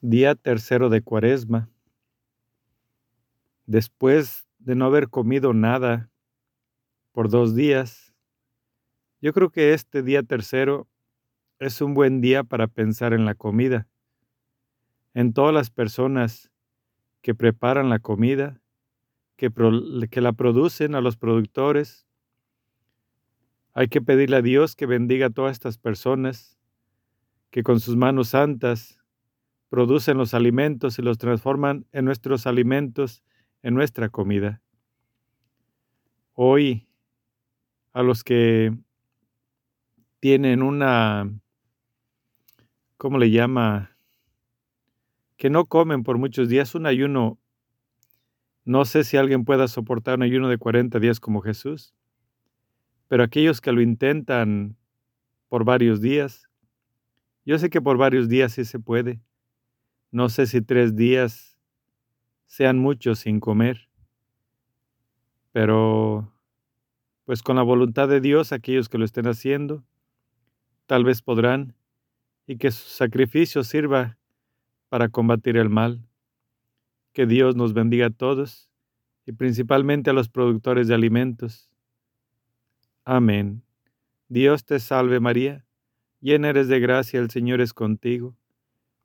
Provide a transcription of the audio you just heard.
Día tercero de Cuaresma. Después de no haber comido nada por dos días, yo creo que este día tercero es un buen día para pensar en la comida, en todas las personas que preparan la comida, que, la producen a los productores. Hay que pedirle a Dios que bendiga a todas estas personas, que con sus manos santas producen los alimentos y los transforman en nuestros alimentos, en nuestra comida. Hoy, a los que tienen una, ¿cómo le llama? Que no comen por muchos días, un ayuno. No sé si alguien pueda soportar un ayuno de 40 días como Jesús, pero aquellos que lo intentan por varios días, yo sé que por varios días sí se puede. No sé si tres días sean muchos sin comer, pero pues con la voluntad de Dios, aquellos que lo estén haciendo, tal vez podrán, y que su sacrificio sirva para combatir el mal. Que Dios nos bendiga a todos y principalmente a los productores de alimentos. Amén. Dios te salve María, llena eres de gracia, el Señor es contigo.